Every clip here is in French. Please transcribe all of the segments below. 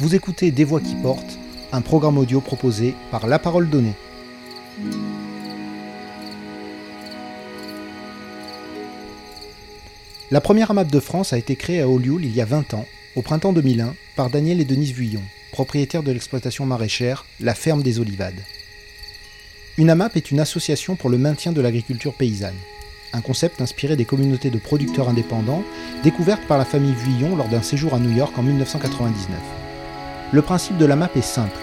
Vous écoutez Des Voix qui portent, un programme audio proposé par La Parole Donnée. La première AMAP de France a été créée à Olioul il y a 20 ans, au printemps 2001, par Daniel et Denise Vuillon, propriétaires de l'exploitation maraîchère La Ferme des Olivades. Une AMAP est une association pour le maintien de l'agriculture paysanne, un concept inspiré des communautés de producteurs indépendants découvertes par la famille Vuillon lors d'un séjour à New York en 1999. Le principe de l'AMAP est simple.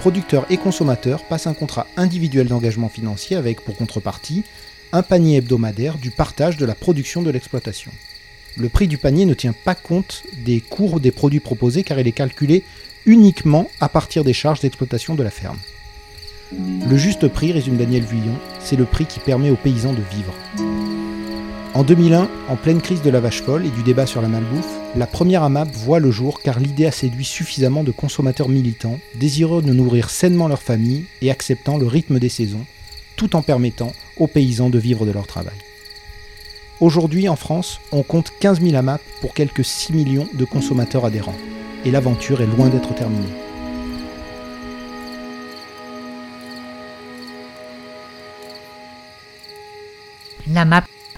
Producteurs et consommateurs passent un contrat individuel d'engagement financier avec, pour contrepartie, un panier hebdomadaire du partage de la production de l'exploitation. Le prix du panier ne tient pas compte des cours des produits proposés car il est calculé uniquement à partir des charges d'exploitation de la ferme. Le juste prix, résume Daniel Vuillon, c'est le prix qui permet aux paysans de vivre. En 2001, en pleine crise de la vache folle et du débat sur la malbouffe, la première AMAP voit le jour car l'idée a séduit suffisamment de consommateurs militants, désireux de nourrir sainement leur famille et acceptant le rythme des saisons, tout en permettant aux paysans de vivre de leur travail. Aujourd'hui, en France, on compte 15 000 AMAP pour quelques 6 millions de consommateurs adhérents. Et l'aventure est loin d'être terminée.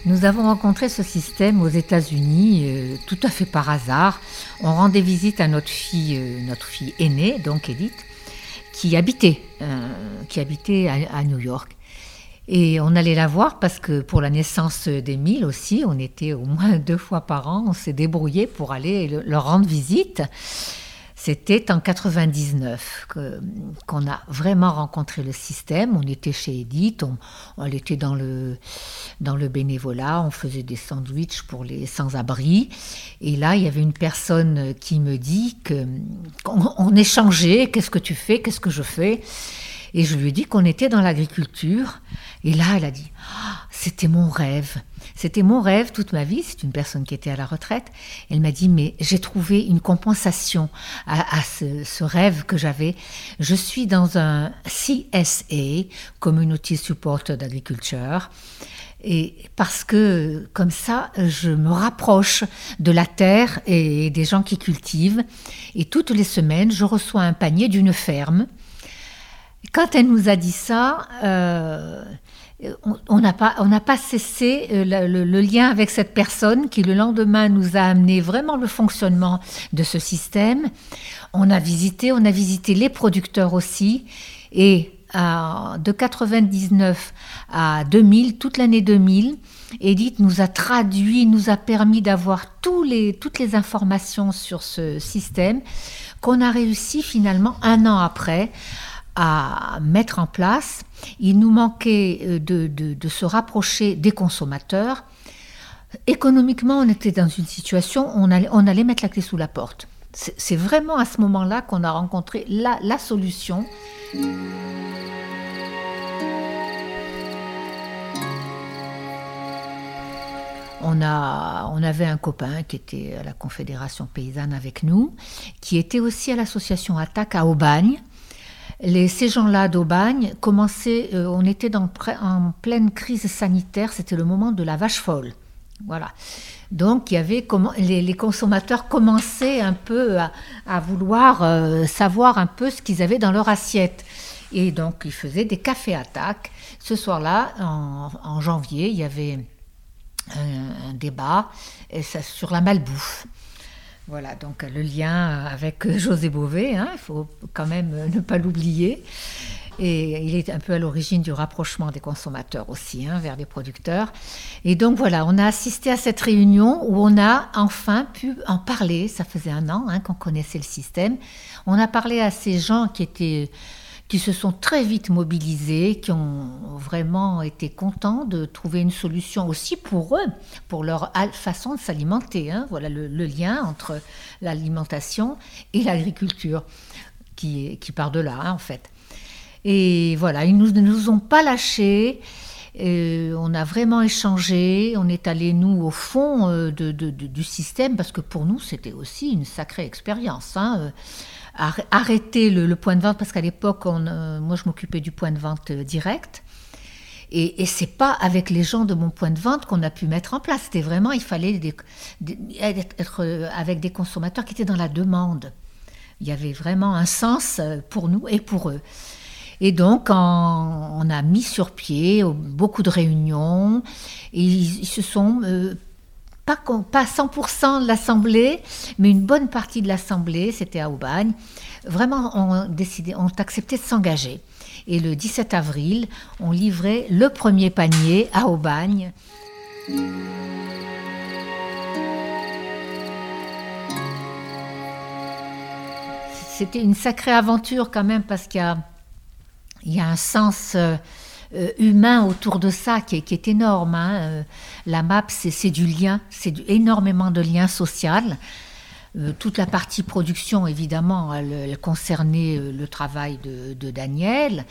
Nous avons rencontré ce système aux États-Unis euh, tout à fait par hasard. On rendait visite à notre fille, euh, notre fille aînée, donc Edith, qui habitait, euh, qui habitait à, New York. Et on allait la voir parce que pour la naissance d'Émile aussi, on était au moins deux fois par an, on s'est débrouillé pour aller leur rendre visite. C'était en 99 qu'on a vraiment rencontré le système. On était chez Edith, on, était dans le, dans le bénévolat, on faisait des sandwichs pour les sans-abri. Et là, il y avait une personne qui me dit qu'on on échangeait, qu'est-ce que tu fais, qu'est-ce que je fais? Et je lui ai dit qu'on était dans l'agriculture. Et là, elle a dit, ah, c'était mon rêve. C'était mon rêve toute ma vie. C'est une personne qui était à la retraite. Elle m'a dit, mais j'ai trouvé une compensation à, ce, rêve que j'avais. Je suis dans un CSA, Community Support d'Agriculture. Et parce que comme ça, je me rapproche de la terre et des gens qui cultivent. Et toutes les semaines, je reçois un panier d'une ferme quand elle nous a dit ça, euh, on n'a pas, cessé euh, le, lien avec cette personne qui le lendemain nous a amené vraiment le fonctionnement de ce système. On a visité, on a visité les producteurs aussi, et de 99 à 2000, toute l'année 2000, Edith nous a traduit, nous a permis d'avoir toutes les informations sur ce système qu'on a réussi finalement un an après à mettre en place. Il nous manquait euh, de, se rapprocher des consommateurs. Économiquement, on était dans une situation où on allait, on allait mettre la clé sous la porte. C'est vraiment à ce moment-là qu'on a rencontré la, la solution. On, a, on, avait un copain qui était à la Confédération paysanne avec nous, qui était aussi à l'association Attaque à Aubagne, les, ces gens-là d'Aubagne commençaient, euh, on était en pleine crise sanitaire, c'était le moment de la vache folle. Voilà. Donc il y avait les, les consommateurs commençaient un peu à, vouloir euh, savoir un peu ce qu'ils avaient dans leur assiette. Et donc ils faisaient des cafés attaques. Ce soir-là, en, janvier, il y avait un, débat sur la malbouffe. Voilà, donc le lien avec José Bové, hein, il faut quand même ne pas l'oublier. Et il est un peu à l'origine du rapprochement des consommateurs aussi hein, vers les producteurs. Et donc voilà, on a assisté à cette réunion où on a enfin pu en parler. Ça faisait un an hein, qu'on connaissait le système. On a parlé à ces gens qui étaient qui se sont très vite mobilisés, qui ont vraiment été contents de trouver une solution aussi pour eux, pour leur façon de s'alimenter. Hein. Voilà le, lien entre l'alimentation et l'agriculture qui, part de là, hein, en fait. Et voilà, ils ne nous, ont pas lâchés. Euh, on a vraiment échangé, on est allé nous au fond euh, du système parce que pour nous c'était aussi une sacrée expérience. Hein. Euh, arrêter le, point de vente, parce qu'à l'époque, moi je m'occupais du point de vente direct. Et, et c'est pas avec les gens de mon point de vente qu'on a pu mettre en place. C'était vraiment, il fallait être avec des consommateurs qui étaient dans la demande. Il y avait vraiment un sens pour nous et pour eux. Et donc, on, a mis sur pied beaucoup de réunions. Ils, se sont, euh, pas, pas 100% de l'Assemblée, mais une bonne partie de l'Assemblée, c'était à Aubagne, vraiment ont, décidé, ont accepté de s'engager. Et le 17 avril, on livrait le premier panier à Aubagne. C'était une sacrée aventure quand même parce qu'il y a il y a un sens euh, euh, humain autour de ça qui est, énorme. Hein. Euh, la map, c'est du lien, c'est énormément de liens social. toute la partie production, évidemment, elle, concernait le travail de, Daniel.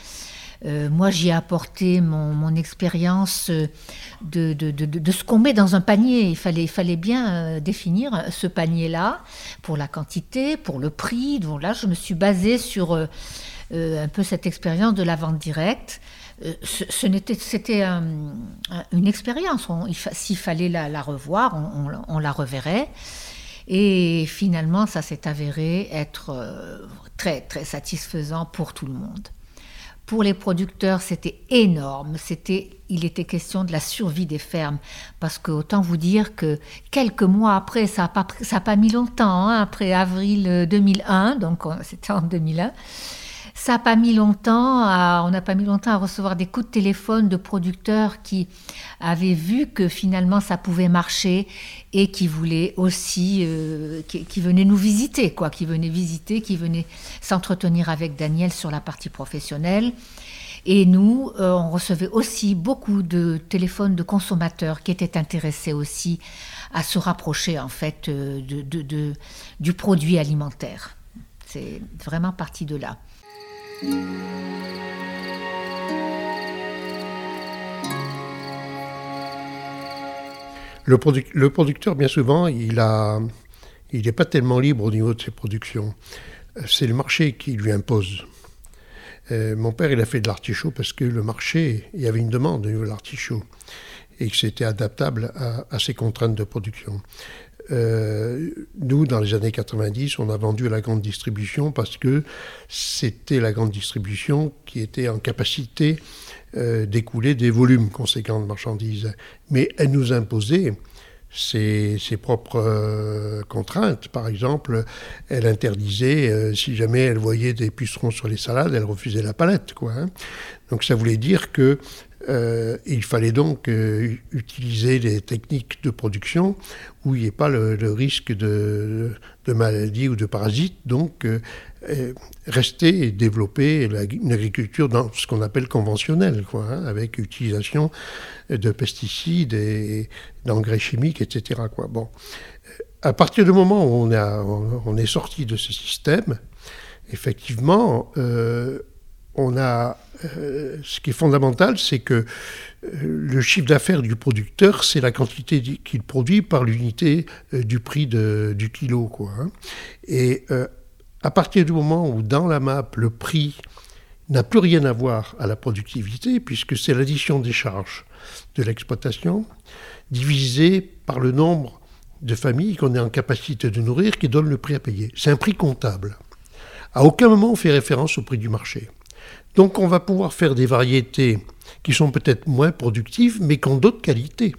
moi, j'y ai apporté mon, expérience de, ce qu'on met dans un panier. Il fallait, bien définir ce panier-là pour la quantité, pour le prix. Donc là, je me suis basée sur un peu cette expérience de la vente directe. Euh, ce, c'était une expérience. s'il fallait la, revoir, on, la reverrait. Et finalement, ça s'est avéré être euh, très très satisfaisant pour tout le monde. Pour les producteurs, c'était énorme. C'était, il était question de la survie des fermes. Parce que autant vous dire que quelques mois après, ça n'a pas, pas mis longtemps, hein, après avril 2001, donc c'était en 2001, ça n'a pas mis longtemps, on n'a pas mis longtemps à recevoir des coups de téléphone de producteurs qui avaient vu que finalement ça pouvait marcher et qui voulaient aussi, euh, qui, venaient nous visiter, quoi, qui venaient visiter, qui venaient s'entretenir avec Daniel sur la partie professionnelle. Et nous, euh, on recevait aussi beaucoup de téléphones de consommateurs qui étaient intéressés aussi à se rapprocher en fait euh, de, du produit alimentaire. C'est vraiment parti de là. Le, producteur, bien souvent, il n'est pas tellement libre au niveau de ses productions. C'est le marché qui lui impose. Euh, mon père, il a fait de l'artichaut parce que le marché, il y avait une demande au niveau de l'artichaut et que c'était adaptable à, ces contraintes de production. Euh, nous, dans les années 90, on a vendu à la grande distribution parce que c'était la grande distribution qui était en capacité euh, d'écouler des volumes conséquents de marchandises. Mais elle nous imposait ses, propres euh, contraintes. Par exemple, elle interdisait, si jamais elle voyait des pucerons sur les salades, elle refusait la palette. Hein. Donc ça voulait dire que euh, il fallait donc euh, utiliser des techniques de production où il n'y ait pas le, risque de, de, maladie ou de parasites, donc euh, rester et développer une agriculture dans ce qu'on appelle conventionnelle, quoi, hein, avec utilisation de pesticides et d'engrais chimiques, etc. Quoi. Bon. À partir du moment où on, a, on est sorti de ce système, effectivement, on a euh, ce qui est fondamental, c'est que euh, le chiffre d'affaires du producteur, c'est la quantité qu'il produit par l'unité euh, du prix du kilo. Quoi, hein. Et à partir du moment où dans la map, le prix n'a plus rien à voir à la productivité, puisque c'est l'addition des charges de l'exploitation, divisé par le nombre de familles qu'on est en capacité de nourrir, qui donne le prix à payer. C'est un prix comptable. À aucun moment on fait référence au prix du marché. Donc on va pouvoir faire des variétés qui sont peut-être moins productives, mais qui ont d'autres qualités,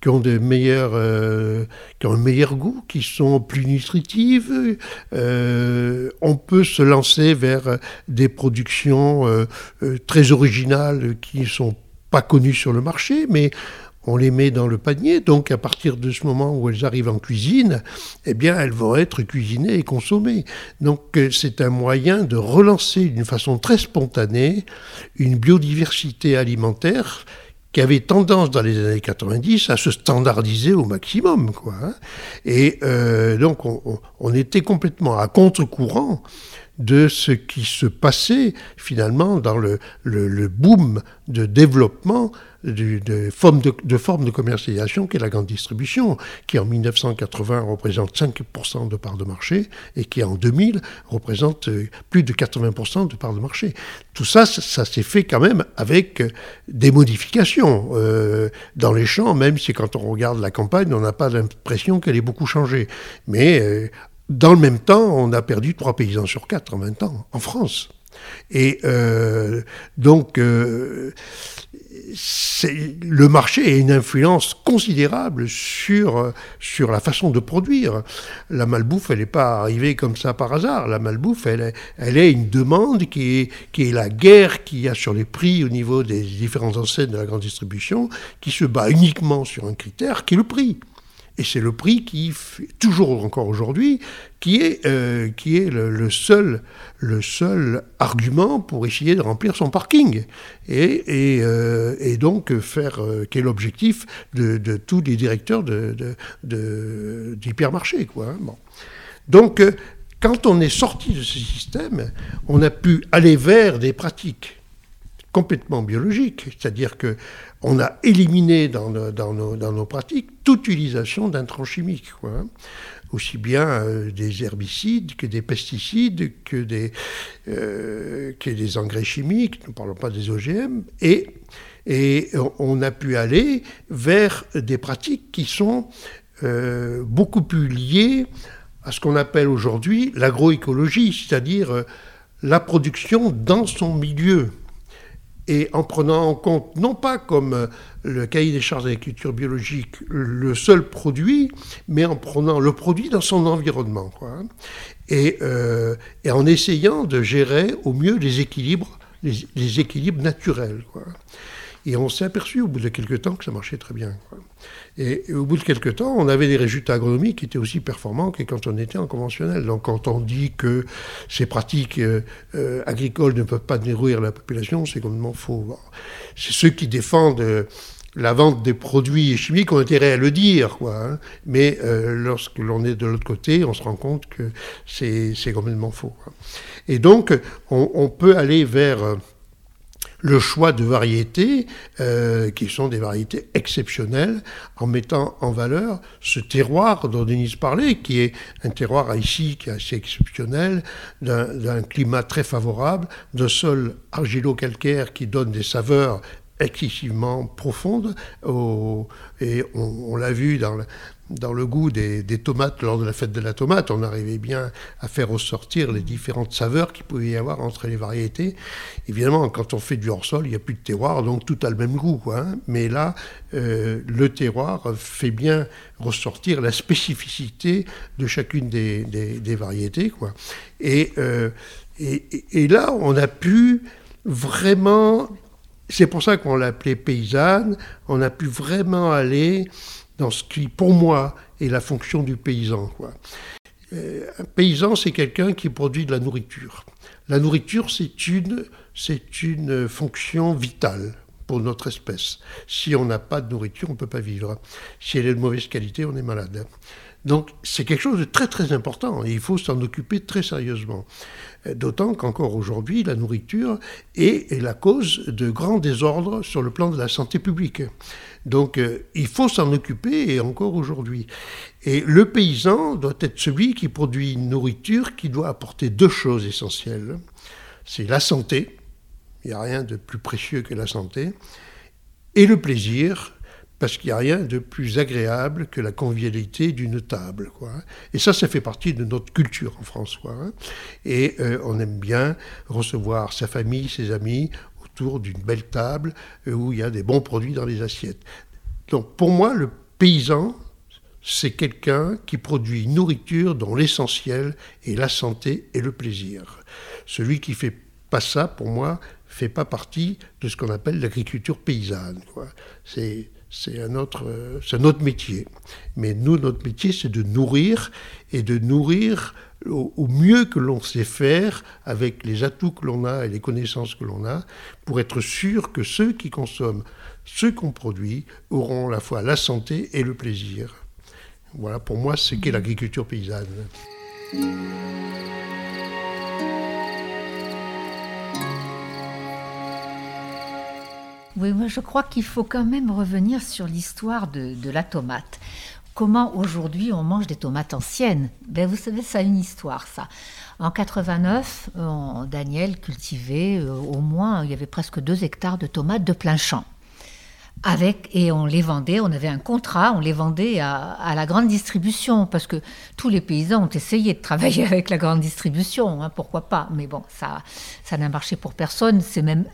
qui ont, de meilleurs, euh, qui un meilleur goût, qui sont plus nutritives. Euh, on peut se lancer vers des productions euh, très originales qui ne sont pas connues sur le marché, mais on les met dans le panier, donc à partir de ce moment où elles arrivent en cuisine, eh bien elles vont être cuisinées et consommées. Donc euh, c'est un moyen de relancer d'une façon très spontanée une biodiversité alimentaire qui avait tendance dans les années 90 à se standardiser au maximum. Quoi, hein. Et euh, donc on, était complètement à contre-courant de ce qui se passait finalement dans le, le boom de développement de, forme de, forme de commercialisation qui est la grande distribution, qui en 1980 représente 5% de part de marché et qui en 2000 représente euh, plus de 80% de part de marché. Tout ça, ça, s'est fait quand même avec euh, des modifications euh, dans les champs, même si quand on regarde la campagne, on n'a pas l'impression qu'elle ait beaucoup changé. Mais dans le même temps, on a perdu trois paysans sur quatre en 20 ans, en France. Et euh, donc, euh, le marché a une influence considérable sur, sur la façon de produire. La malbouffe, elle n'est pas arrivée comme ça par hasard. La malbouffe, elle est, elle est une demande qui est, qui est la guerre qu'il y a sur les prix au niveau des différentes enseignes de la grande distribution, qui se bat uniquement sur un critère qui est le prix. Et c'est le prix qui, toujours encore aujourd'hui, qui est, euh, le, seul, argument pour essayer de remplir son parking. Et, euh, donc faire, euh, qui est l'objectif de, de, tous les directeurs d'hypermarchés. De, hein. Donc, quand on est sorti de ce système, on a pu aller vers des pratiques complètement biologiques, c'est-à-dire que on a éliminé dans, nos, pratiques toute utilisation d'intrants chimiques, hein. aussi bien euh, des herbicides que des pesticides, que des, euh, que des engrais chimiques, ne parlons pas des OGM, et, et on a pu aller vers des pratiques qui sont euh, beaucoup plus liées à ce qu'on appelle aujourd'hui l'agroécologie, c'est-à-dire la production dans son milieu et en prenant en compte, non pas comme euh, le cahier des charges d'agriculture biologique, le seul produit, mais en prenant le produit dans son environnement. Quoi. Et, euh, et, en essayant de gérer au mieux les équilibres, les, équilibres naturels. Quoi. Et on s'est aperçu au bout de quelques temps que ça marchait très bien. Et, au bout de quelques temps, on avait des résultats agronomiques qui étaient aussi performants que quand on était en conventionnel. Donc quand on dit que ces pratiques euh, euh, agricoles ne peuvent pas nourrir la population, c'est complètement faux. C'est ceux qui défendent... Euh, la vente des produits chimiques ont intérêt à le dire, quoi. Hein. Mais lorsque l'on est de l'autre côté, on se rend compte que c'est complètement faux. Et donc, on, on, peut aller vers le choix de variétés, euh, qui sont des variétés exceptionnelles, en mettant en valeur ce terroir dont Denise parlait, qui est un terroir ici qui est assez exceptionnel, d'un climat très favorable, d'un sol argilo-calcaire qui donne des saveurs excessivement profondes. et on, l'a vu dans, dans le goût des, tomates lors de la fête de la tomate, on arrivait bien à faire ressortir les différentes saveurs qu'il pouvait y avoir entre les variétés. Évidemment, quand on fait du hors-sol, il n'y a plus de terroir, donc tout a le même goût. Hein. Mais là, euh, le terroir fait bien ressortir la spécificité de chacune des, variétés. Euh, et, et, là, on a pu vraiment... C'est pour ça qu'on l'appelait paysanne, on a pu vraiment aller dans ce qui, pour moi, est la fonction du paysan. Euh, un paysan, c'est quelqu'un qui produit de la nourriture. La nourriture, c'est une, c'est une fonction vitale pour notre espèce. Si on n'a pas de nourriture, on ne peut pas vivre. Si elle est de mauvaise qualité, on est malade. Donc c'est quelque chose de très très important et il faut s'en occuper très sérieusement. Euh, d'autant qu'encore aujourd'hui, la nourriture est, la cause de grands désordres sur le plan de la santé publique. Donc euh, il faut s'en occuper et encore aujourd'hui. Et le paysan doit être celui qui produit une nourriture qui doit apporter deux choses essentielles. C'est la santé, il n'y a rien de plus précieux que la santé, et le plaisir, parce qu'il n'y a rien de plus agréable que la convivialité d'une table. Et ça, ça fait partie de notre culture en France. Quoi. Et euh, on aime bien recevoir sa famille, ses amis autour d'une belle table euh, où il y a des bons produits dans les assiettes. Donc pour moi, le paysan, c'est quelqu'un qui produit une nourriture dont l'essentiel est la santé et le plaisir. Celui qui fait pas ça, pour moi, fait pas partie de ce qu'on appelle l'agriculture paysanne. C'est c'est un, autre, un autre métier. Mais nous, notre métier, c'est de nourrir et de nourrir au, mieux que l'on sait faire avec les atouts que l'on a et les connaissances que l'on a pour être sûr que ceux qui consomment ce qu'on produit auront à la fois la santé et le plaisir. Voilà pour moi ce qu'est l'agriculture paysanne. Oui, moi je crois qu'il faut quand même revenir sur l'histoire de, la tomate. Comment aujourd'hui on mange des tomates anciennes ben, Vous savez, ça a une histoire, ça. En 89, Daniel cultivait euh, au moins, il y avait presque deux hectares de tomates de plein champ. Avec et on les vendait, on avait un contrat, on les vendait à, la grande distribution parce que tous les paysans ont essayé de travailler avec la grande distribution, hein, pourquoi pas Mais bon, ça, ça n'a marché pour personne. C'est même,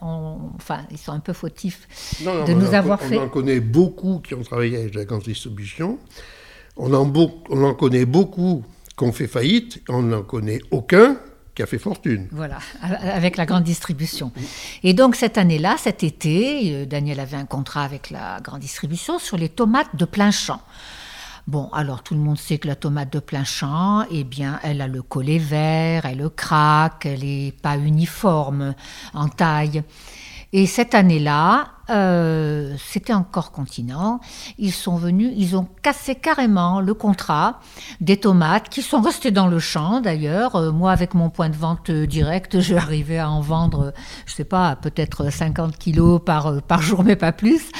enfin, ils sont un peu fautifs de nous avoir fait. On en connaît beaucoup qui ont travaillé avec la grande distribution. On en, on en connaît beaucoup qui ont fait faillite. On n'en connaît aucun qui a fait fortune. Voilà, avec la grande distribution. Et donc cette année-là, cet été, euh, Daniel avait un contrat avec la grande distribution sur les tomates de plein champ. Bon, alors tout le monde sait que la tomate de plein champ, eh bien, elle a le collet vert, elle craque, elle n'est pas uniforme en taille. Et cette année-là, euh, c'était encore continent, ils sont venus, ils ont cassé carrément le contrat des tomates qui sont restées dans le champ d'ailleurs. Euh, moi, avec mon point de vente direct, j'ai arrivé à en vendre, je sais pas, peut-être 50 kilos par, par jour, mais pas plus.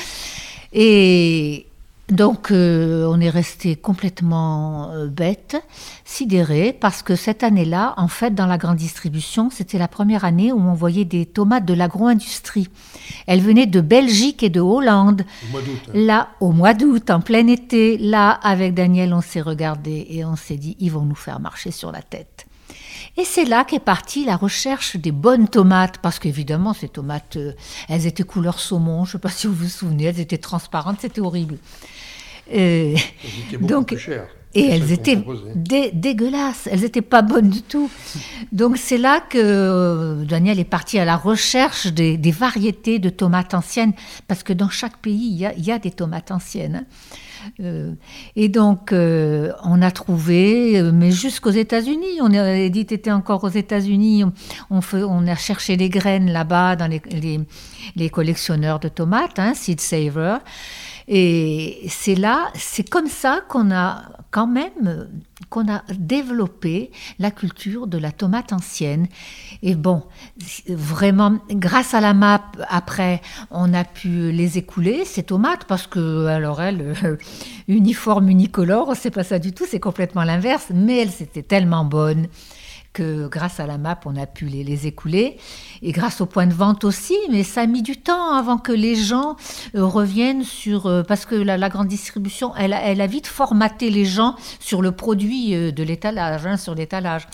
Et, donc euh, on est resté complètement euh, bête, sidéré, parce que cette année-là, en fait, dans la grande distribution, c'était la première année où on voyait des tomates de l'agro-industrie. Elles venaient de Belgique et de Hollande. Au mois d'août. Hein. Là, au mois d'août, en plein été, là, avec Daniel, on s'est regardé et on s'est dit, ils vont nous faire marcher sur la tête. Et c'est là qu'est partie la recherche des bonnes tomates, parce qu'évidemment, ces tomates, euh, elles étaient couleur saumon, je ne sais pas si vous vous souvenez, elles étaient transparentes, c'était horrible. Euh, donc, Et elles étaient dégueulasses, elles n'étaient pas bonnes du tout. Donc c'est là que euh, Daniel est parti à la recherche des, variétés de tomates anciennes, parce que dans chaque pays, il y a, des tomates anciennes. Hein. Euh, et donc, on a trouvé, mais jusqu'aux États-Unis, on a, Edith était encore aux États-Unis, on, on, a cherché les graines là-bas dans les, les, collectionneurs de tomates, hein, Seed Saver. Et c'est là, c'est comme ça qu'on a quand même qu'on a développé la culture de la tomate ancienne. Et bon, vraiment, grâce à la map, après, on a pu les écouler, ces tomates, parce que, alors elles, uniforme, unicolore, c'est pas ça du tout, c'est complètement l'inverse, mais elles étaient tellement bonnes que grâce à la map, on a pu les, écouler, et grâce au point de vente aussi, mais ça a mis du temps avant que les gens euh, reviennent sur... Euh, parce que la, grande distribution, elle, elle, a vite formaté les gens sur le produit euh, de l'étalage, hein, sur l'étalage.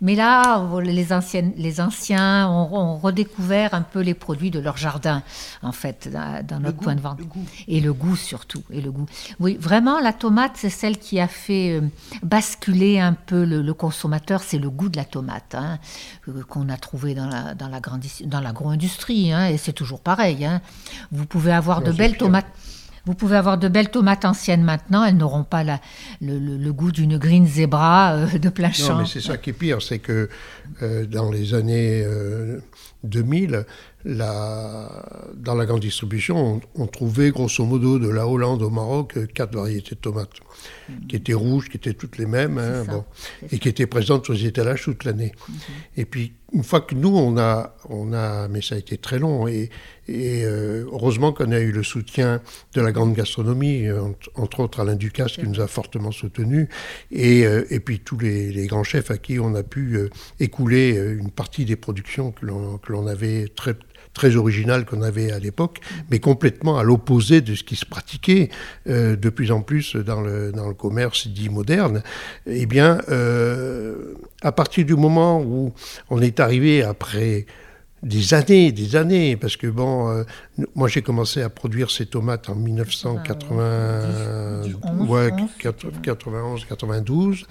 Mais là, les, anciennes, les anciens ont, redécouvert un peu les produits de leur jardin, en fait, dans notre point de vente. Et le goût surtout. Et le goût. Oui, vraiment, la tomate, c'est celle qui a fait euh, basculer un peu le, consommateur. C'est le goût de la tomate hein, euh, qu'on a trouvé dans la, dans la grande, dans l'agro-industrie. Hein, et c'est toujours pareil. Hein. Vous pouvez avoir de belles tomates. Vous pouvez avoir de belles tomates anciennes maintenant, elles n'auront pas le, goût d'une green zebra euh, de plein champ. Non, mais c'est ça qui est pire, c'est que euh, dans les années 2000, euh, dans la grande distribution, on, trouvait grosso modo de la Hollande au Maroc quatre variétés de tomates. Qui étaient rouges, qui étaient toutes les mêmes, hein, et qui étaient présentes sur les étalages toute l'année. Mm-hmm. Et puis, une fois que nous, on a, on a, mais ça a été très long, et, et euh, heureusement qu'on a eu le soutien de la grande gastronomie, euh, entre autres Alain Ducasse qui nous a fortement soutenus, et, euh, et puis tous les, les, grands chefs à qui on a pu écouler une partie des productions que l'on avait très très original qu'on avait à l'époque, mais complètement à l'opposé de ce qui se pratiquait euh, de plus en plus dans le, dans le commerce dit moderne, eh bien, euh, à partir du moment où on est arrivé après des années, des années, parce que bon, euh, moi j'ai commencé à produire ces tomates en 1991, 92,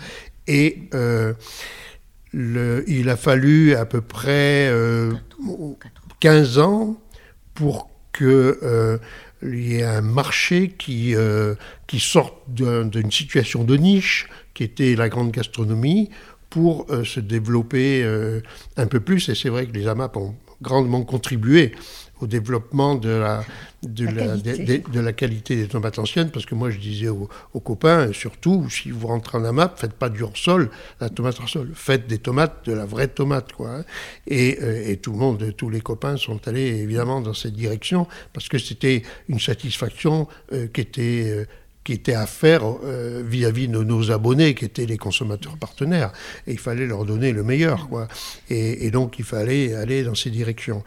et le, il a fallu à peu près 15 ans pour qu'il euh, y ait un marché qui, euh, qui sorte d'une situation de niche, qui était la grande gastronomie, pour euh, se développer un peu plus. Et c'est vrai que les AMAP ont grandement contribué au développement de la, de la, de, la, qualité des tomates anciennes, parce que moi je disais aux, copains, surtout si vous rentrez en AMAP, faites pas du hors-sol, la tomate hors-sol, faites des tomates, de la vraie tomate. Quoi, hein. et, euh, et, tout le monde, tous les copains sont allés évidemment dans cette direction, parce que c'était une satisfaction euh, qui était qui était à faire euh, vis-à-vis de nos abonnés, qui étaient les consommateurs partenaires. Et il fallait leur donner le meilleur. Quoi. Et donc, il fallait aller dans ces directions.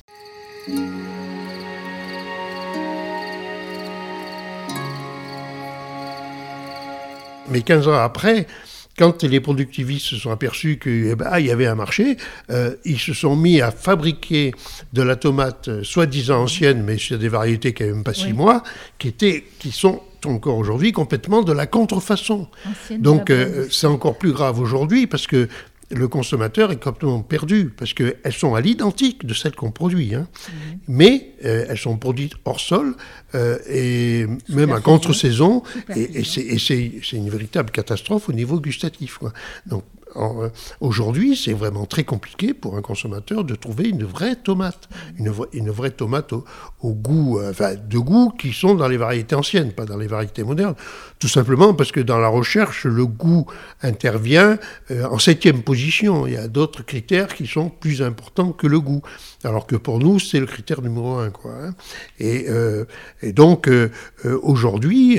Mais 15 ans après, quand les productivistes se sont aperçus qu'il eh ben, y avait un marché, euh, ils se sont mis à fabriquer de la tomate euh, soi-disant ancienne, mais sur des variétés qui n'avaient même pas six mois, qui, étaient, qui sont encore aujourd'hui complètement de la contrefaçon. Donc euh, c'est encore plus grave aujourd'hui parce que le consommateur est complètement perdu parce qu'elles sont à l'identique de celles qu'on produit. Hein. Mais euh, elles sont produites hors sol euh, et même à contre-saison. Et, c'est une véritable catastrophe au niveau gustatif. Quoi. Donc aujourd'hui, c'est vraiment très compliqué pour un consommateur de trouver une vraie tomate, une, une vraie tomate au, goût, euh, enfin, de goût qui sont dans les variétés anciennes, pas dans les variétés modernes. Tout simplement parce que dans la recherche, le goût intervient euh, en septième position. Il y a d'autres critères qui sont plus importants que le goût. Alors que pour nous, c'est le critère numéro un. Quoi, hein. et, et, donc, aujourd'hui,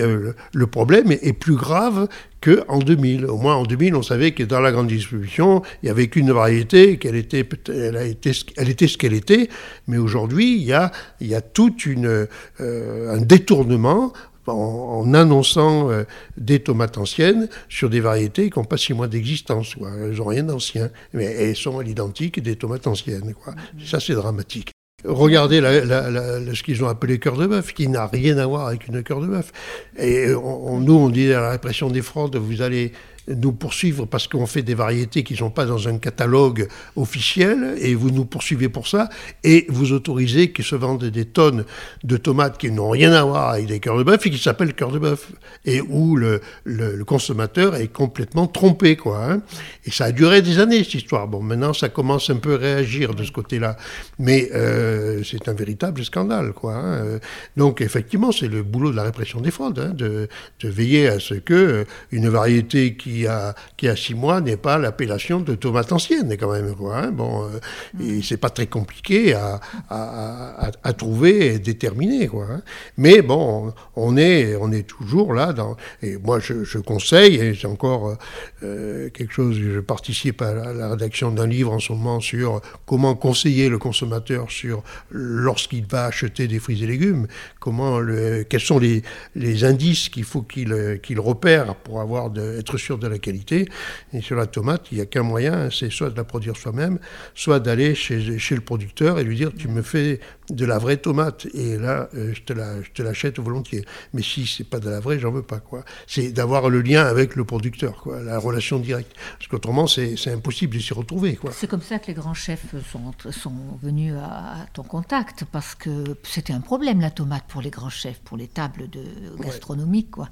le problème est plus grave qu'en 2000. Au moins en 2000, on savait que dans la grande distribution, il n'y avait qu'une variété, qu'elle était, elle a été, elle était ce qu'elle était. Mais aujourd'hui, il y a, y a tout euh, un détournement en, annonçant euh, des tomates anciennes sur des variétés qui n'ont pas six mois d'existence. Elles n'ont rien d'ancien, mais elles sont à l'identique des tomates anciennes. Quoi. Ça, c'est dramatique. Regardez ce qu'ils ont appelé cœur de bœuf, qui n'a rien à voir avec une cœur de bœuf. Et nous, on dit à la répression des fraudes, vous allez nous poursuivre parce qu'on fait des variétés qui ne sont pas dans un catalogue officiel et vous nous poursuivez pour ça et vous autorisez que se vendent des tonnes de tomates qui n'ont rien à voir avec des cœurs de bœuf et qui s'appellent cœurs de bœuf et où le, le, consommateur est complètement trompé quoi. Hein. Et ça a duré des années cette histoire. Bon maintenant ça commence un peu à réagir de ce côté-là, mais euh, c'est un véritable scandale quoi. Hein. Donc effectivement c'est le boulot de la répression des fraudes hein, de, de, veiller à ce que euh, une variété qui qui a, qui a six mois n'est pas l'appellation de tomate ancienne, quand même. Quoi, hein. bon, euh, et c'est pas très compliqué à, à, à, trouver et déterminer. Quoi, hein. Mais bon, on est, on est toujours là. Dans, et moi, je, je conseille, et c'est encore euh, quelque chose, je participe à la, rédaction d'un livre en ce moment sur comment conseiller le consommateur sur lorsqu'il va acheter des fruits et légumes, comment le, quels sont les, les indices qu'il faut qu'il qu'il repère pour avoir de, être sûr de de la qualité. Et sur la tomate, il n'y a qu'un moyen, c'est soit de la produire soi-même, soit d'aller chez, chez, le producteur et lui dire tu me fais de la vraie tomate et là euh, je te la, je te l'achète volontiers. Mais si c'est pas de la vraie, j'en veux pas quoi. C'est d'avoir le lien avec le producteur quoi, la relation directe. Parce qu'autrement c'est, impossible de s'y retrouver quoi. C'est comme ça que les grands chefs sont, sont venus à, ton contact parce que c'était un problème la tomate pour les grands chefs, pour les tables de gastronomiques quoi.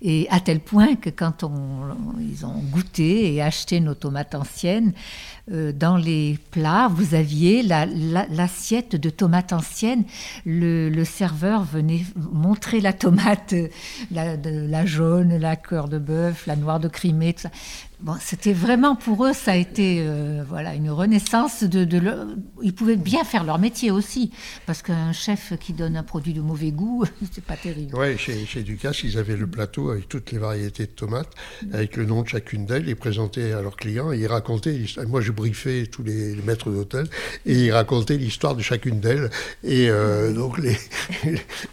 Et à tel point que quand on, ils ont goûté et acheté nos tomates anciennes, euh, dans les plats, vous aviez l'assiette de tomates anciennes. Le, serveur venait montrer la tomate, la, la jaune, la cœur de bœuf, la noire de Crimée. Bon, c'était vraiment pour eux, ça a été euh, voilà une renaissance Ils pouvaient bien faire leur métier aussi, parce qu'un chef qui donne un produit de mauvais goût, c'est pas terrible. Oui, chez, chez Ducasse, ils avaient le plateau avec toutes les variétés de tomates, avec le nom de chacune d'elles, ils présentaient à leurs clients et ils racontaient. Moi, je briefais tous les, maîtres d'hôtel et ils racontaient l'histoire de chacune d'elles. Et euh, donc, les,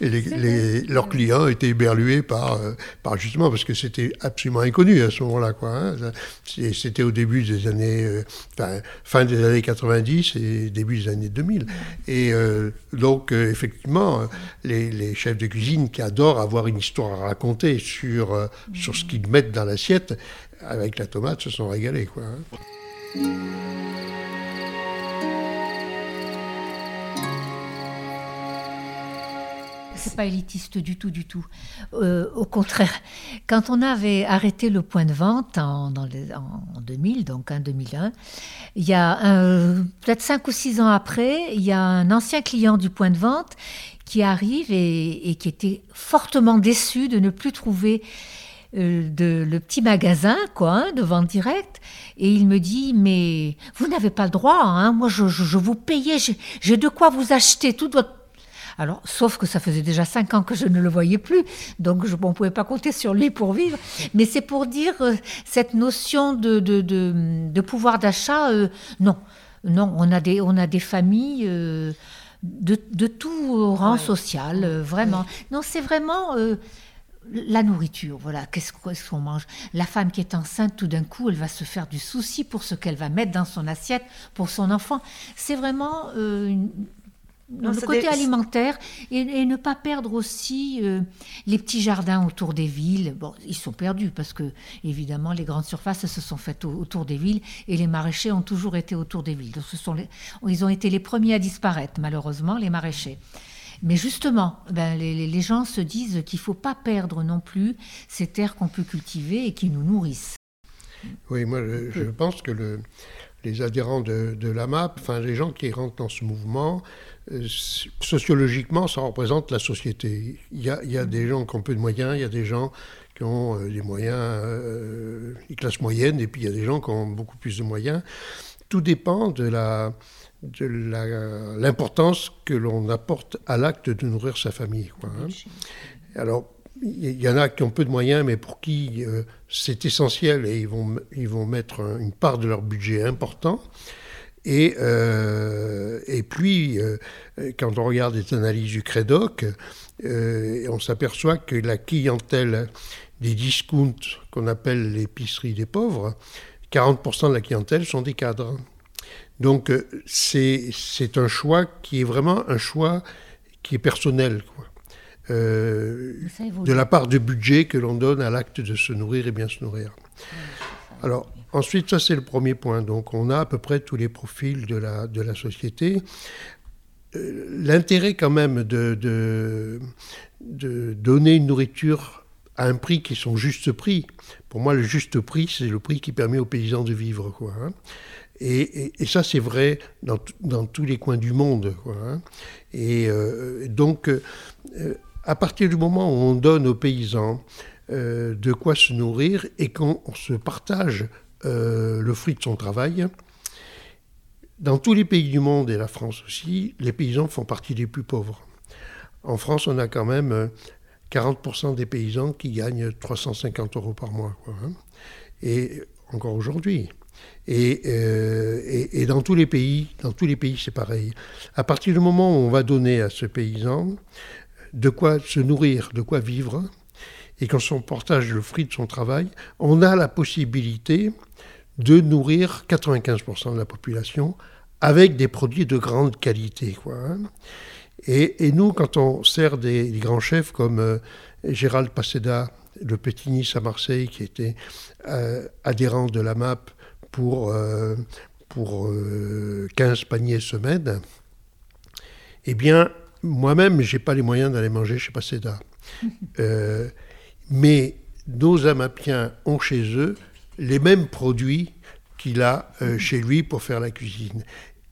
les, leurs clients étaient éberlués par, euh, par justement, parce que c'était absolument inconnu à ce moment-là, quoi. Hein. C'était au début des années, euh, enfin, fin des années 90 et début des années 2000. Et euh, donc, effectivement, les, chefs de cuisine qui adorent avoir une histoire à raconter sur, sur ce qu'ils mettent dans l'assiette, avec la tomate, se sont régalés. Quoi, hein. C'est pas élitiste du tout, du tout. Euh, au contraire, quand on avait arrêté le point de vente en, en 2000, donc en 2001, il y a peut-être cinq ou six ans après, il y a un ancien client du point de vente qui arrive et, qui était fortement déçu de ne plus trouver de, le petit magasin quoi, hein, de vente directe. Et il me dit, mais vous n'avez pas le droit, hein, moi je, je vous payais, j'ai de quoi vous acheter toute votre alors, sauf que ça faisait déjà cinq ans que je ne le voyais plus, donc je, on ne pouvait pas compter sur lui pour vivre. Mais c'est pour dire euh, cette notion de, de, de, pouvoir d'achat, euh, non. Non, on a des, on a des familles euh, de, de, tout rang social, vraiment. Non, c'est vraiment la nourriture, voilà, qu'est-ce qu'on mange? La femme qui est enceinte, tout d'un coup, elle va se faire du souci pour ce qu'elle va mettre dans son assiette pour son enfant. C'est vraiment euh, le côté alimentaire et, ne pas perdre aussi euh, les petits jardins autour des villes. Bon, ils sont perdus parce que, évidemment, les grandes surfaces se sont faites autour des villes et les maraîchers ont toujours été autour des villes. Donc, ce sont ils ont été les premiers à disparaître, malheureusement, les maraîchers. Mais justement, ben, les, gens se disent qu'il ne faut pas perdre non plus ces terres qu'on peut cultiver et qui nous nourrissent. Oui, moi je, pense que le, les adhérents de, la MAP, enfin les gens qui rentrent dans ce mouvement, euh, sociologiquement, ça représente la société. Il y, a, des gens qui ont peu de moyens, il y a des gens qui ont euh, des moyens, euh, les classes moyennes, et puis il y a des gens qui ont beaucoup plus de moyens. Tout dépend de la, de l'importance que l'on apporte à l'acte de nourrir sa famille. Hein. Alors, il y en a qui ont peu de moyens, mais pour qui euh, c'est essentiel et ils vont, ils vont mettre une part de leur budget important. Et, euh, et puis, euh, quand on regarde les analyses du Crédoc, on s'aperçoit que la clientèle des discounts qu'on appelle l'épicerie des pauvres, 40% de la clientèle sont des cadres. Donc c'est un choix qui est vraiment un choix qui est personnel. Euh, de la part du budget que l'on donne à l'acte de se nourrir et bien se nourrir. Alors, ensuite, ça c'est le premier point. Donc, on a à peu près tous les profils de la, de la société. Euh, l'intérêt quand même de, de, de, donner une nourriture à un prix qui est son juste prix. Pour moi, le juste prix, c'est le prix qui permet aux paysans de vivre. Quoi, hein. Et, ça, c'est vrai dans, tous les coins du monde. Hein. Et euh, donc, euh, à partir du moment où on donne aux paysans euh, de quoi se nourrir et qu'on se partage le fruit de son travail, dans tous les pays du monde et la France aussi, les paysans font partie des plus pauvres. En France, on a quand même 40% des paysans qui gagnent 350 euros par mois. Hein. Et encore aujourd'hui. Euh, et, dans tous les pays, dans tous les pays, c'est pareil. À partir du moment où on va donner à ce paysan de quoi se nourrir, de quoi vivre, et qu'on son partage le fruit de son travail, on a la possibilité de nourrir 95% de la population avec des produits de grande qualité. Quoi, hein. et, nous, quand on sert des, grands chefs comme euh, Gérald Passeda, le Petit Nice à Marseille, qui était euh, adhérent de la MAP pour, euh, pour 15 euh, paniers semaine, eh bien, moi-même, je n'ai pas les moyens d'aller manger chez Paseda. Euh, mais nos amapiens ont chez eux les mêmes produits qu'il a chez lui pour faire la cuisine.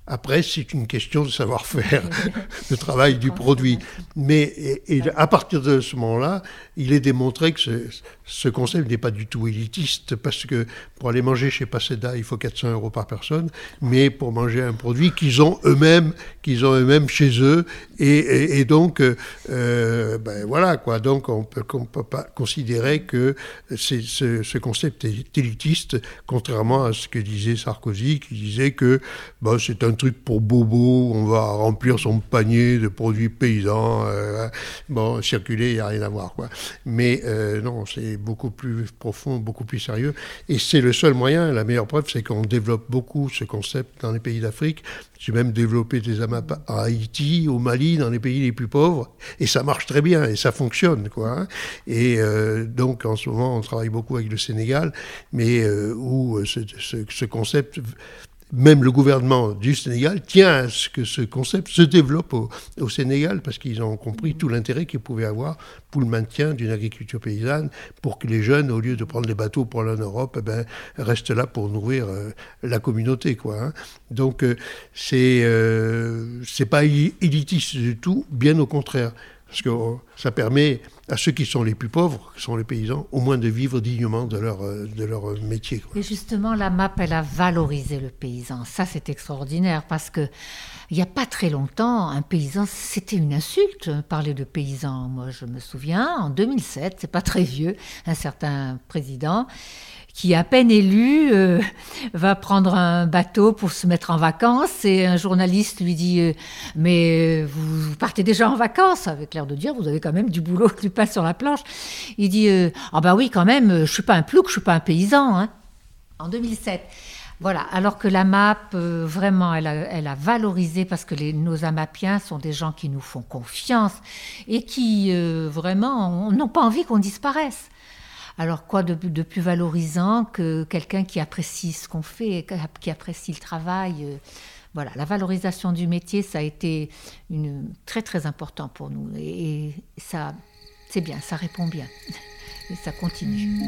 Après, c'est une question de savoir-faire, de travail du produit. Mais et, à partir de ce moment-là, il est démontré que ce, ce concept n'est pas du tout élitiste, parce que pour aller manger chez Paseda, il faut 400 euros par personne, mais pour manger un produit qu'ils ont eux-mêmes, qu'ils ont eux-mêmes chez eux, et, et, donc, euh, ben voilà quoi. Donc, on peut, on peut pas considérer que ce, ce, concept est élitiste, contrairement à ce que disait Sarkozy, qui disait que ben, c'est un truc pour bobo, on va remplir son panier de produits paysans, euh, bon, circuler, il n'y a rien à voir, quoi. Mais euh, non, c'est beaucoup plus profond, beaucoup plus sérieux. Et c'est le seul moyen, la meilleure preuve, c'est qu'on développe beaucoup ce concept dans les pays d'Afrique. J'ai même développé des AMAP à Haïti, au Mali, dans les pays les plus pauvres, et ça marche très bien, et ça fonctionne, quoi. Hein. Et euh, donc, en ce moment, on travaille beaucoup avec le Sénégal, mais où ce, ce concept même le gouvernement du Sénégal tient à ce que ce concept se développe au, Sénégal parce qu'ils ont compris tout l'intérêt qu'il pouvait avoir pour le maintien d'une agriculture paysanne, pour que les jeunes, au lieu de prendre les bateaux pour aller en Europe, eh ben, restent là pour nourrir euh, la communauté. Hein. Donc euh, c'est euh, pas élitiste du tout, bien au contraire parce que oh, ça permet à ceux qui sont les plus pauvres, qui sont les paysans, au moins de vivre dignement de leur, euh, de leur métier. Et justement, la MAP, elle a valorisé le paysan. Ça, c'est extraordinaire parce que il n'y a pas très longtemps, un paysan, c'était une insulte, parler de paysan. Moi, je me souviens, en 2007, c'est pas très vieux, un certain président qui, à peine élu, euh, va prendre un bateau pour se mettre en vacances et un journaliste lui dit euh, Mais vous, vous partez déjà en vacances? Avec l'air de dire, vous avez quand même du boulot, du pain sur la planche. Il dit, euh, ah bah oui, quand même, je suis pas un plouc, je suis pas un paysan. Hein. En 2007. Voilà, alors que la MAP, euh, vraiment, elle a, valorisé parce que nos amapiens sont des gens qui nous font confiance et qui, euh, vraiment, n'ont pas envie qu'on disparaisse. Alors quoi de, plus valorisant que quelqu'un qui apprécie ce qu'on fait, qui apprécie le travail euh, Voilà, la valorisation du métier, ça a été très très important pour nous. Et, et ça, c'est bien, ça répond bien. Et ça continue.